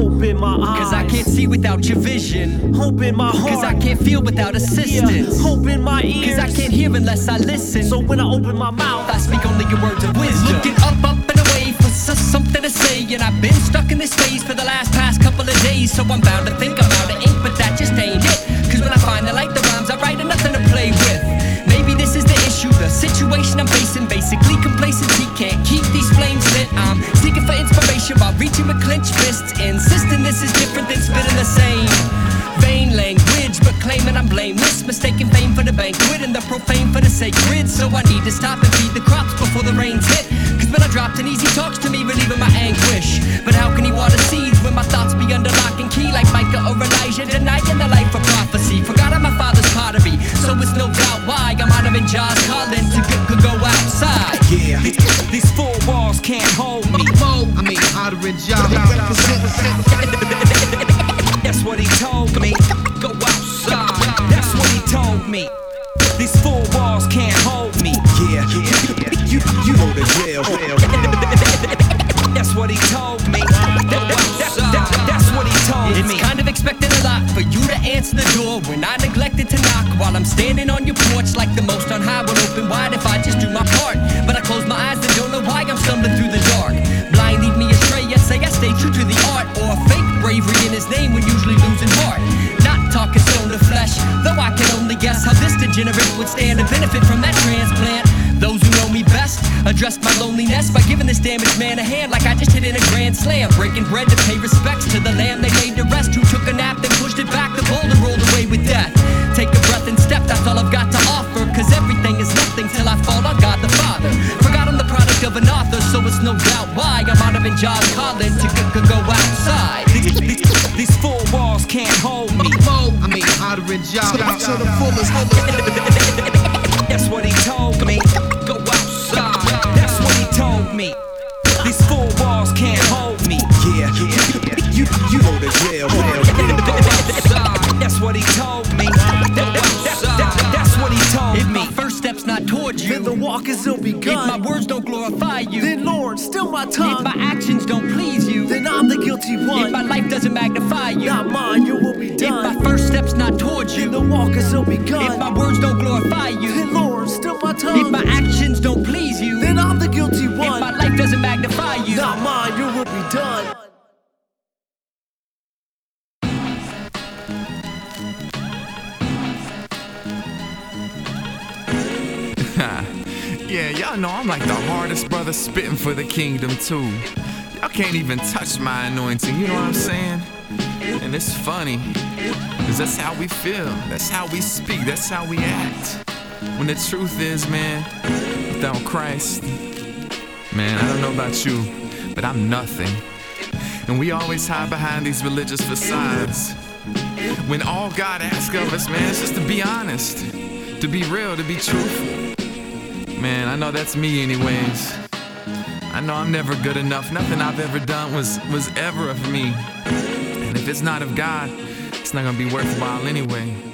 in my eyes. Cause I can't see without your vision. Hope in my heart. Cause I can't feel without assistance. Yeah, hope in my ears. Cause I can't hear unless I listen. So when I open my mouth, I speak only your words of wisdom. Looking up, up and away for something to say. And I've been stuck in this phase for the last past couple of days. So I'm bound to think inspiration while reaching with clenched fists. Insisting this is different than spitting the same. Vain language, but claiming I'm blameless. Mistaking fame for the banquet and the profane for the sacred. So I need to stop and feed the crops before the rains hit. Cause when I dropped an easy talks to me, relieving my anguish. But how can he water seeds when my thoughts be under lock and key like Micah or Elijah? Denying the life of prophecy. Forgot I'm my father's pottery. So it's no doubt why I'm out honoring Jaws calling to go, outside. Yeah, these mean, honoring job. That's what he told me. Go outside. That's what he told me. These four walls can't hold me. Yeah, yeah. you, you know the drill. That's what he told me. That- that- that- that- that's what he told It's me. kind of expecting a lot for you to answer the door when I neglected to knock while I'm standing on your porch like the most on high will open wide if I just do my part. But I close my eyes and don't know why I'm stumbling through the dark. Stay true to the art or fake bravery in his name when usually losing heart. Not talking stone to flesh, though I can only guess how this degenerate would stand to benefit from that transplant. Those who know me best addressed my loneliness by giving this damaged man a hand like I just hit in a grand slam. Breaking bread to pay respects to the lamb they laid to rest who took a nap then pushed it back. The boulder rolled away with death. Take a breath and step, that's all I've got to offer. Cause everything is nothing till I fall on God the Father. Forgot I'm the product of an author, so it's no doubt honoring John's calling to go, outside. These, these, these four walls can't hold me. I mean, honoring job. To the fullest. That's what he told me. Go outside. That's what he told me. These four walls can't hold me. Yeah, you, you drill. Go outside. That's what he told you, then the walk is still if my words don't glorify you, Then Lord, still my tongue. if my actions don't please you, Then I'm the guilty one. if my life doesn't magnify you, Not mine, you will be done. if my first step's not towards you, Then the walk is still begun. if my words don't glorify you, Then Lord, still my tongue. if my actions don't please you, Then I'm the guilty one. if my life doesn't magnify you, Not mine, you will be done. Yeah, y'all know I'm like the hardest brother spitting for the kingdom too. Y'all can't even touch my anointing, you know what I'm saying? And it's funny, cause that's how we feel, that's how we speak, that's how we act. When the truth is, man, without Christ, man, I don't know about you, but I'm nothing. And we always hide behind these religious facades. When all God asks of us, man, is just to be honest, to be real, to be truthful. Man, I know that's me anyways. I know I'm never good enough. Nothing I've ever done was was ever of me. And if it's not of God, it's not gonna be worthwhile anyway.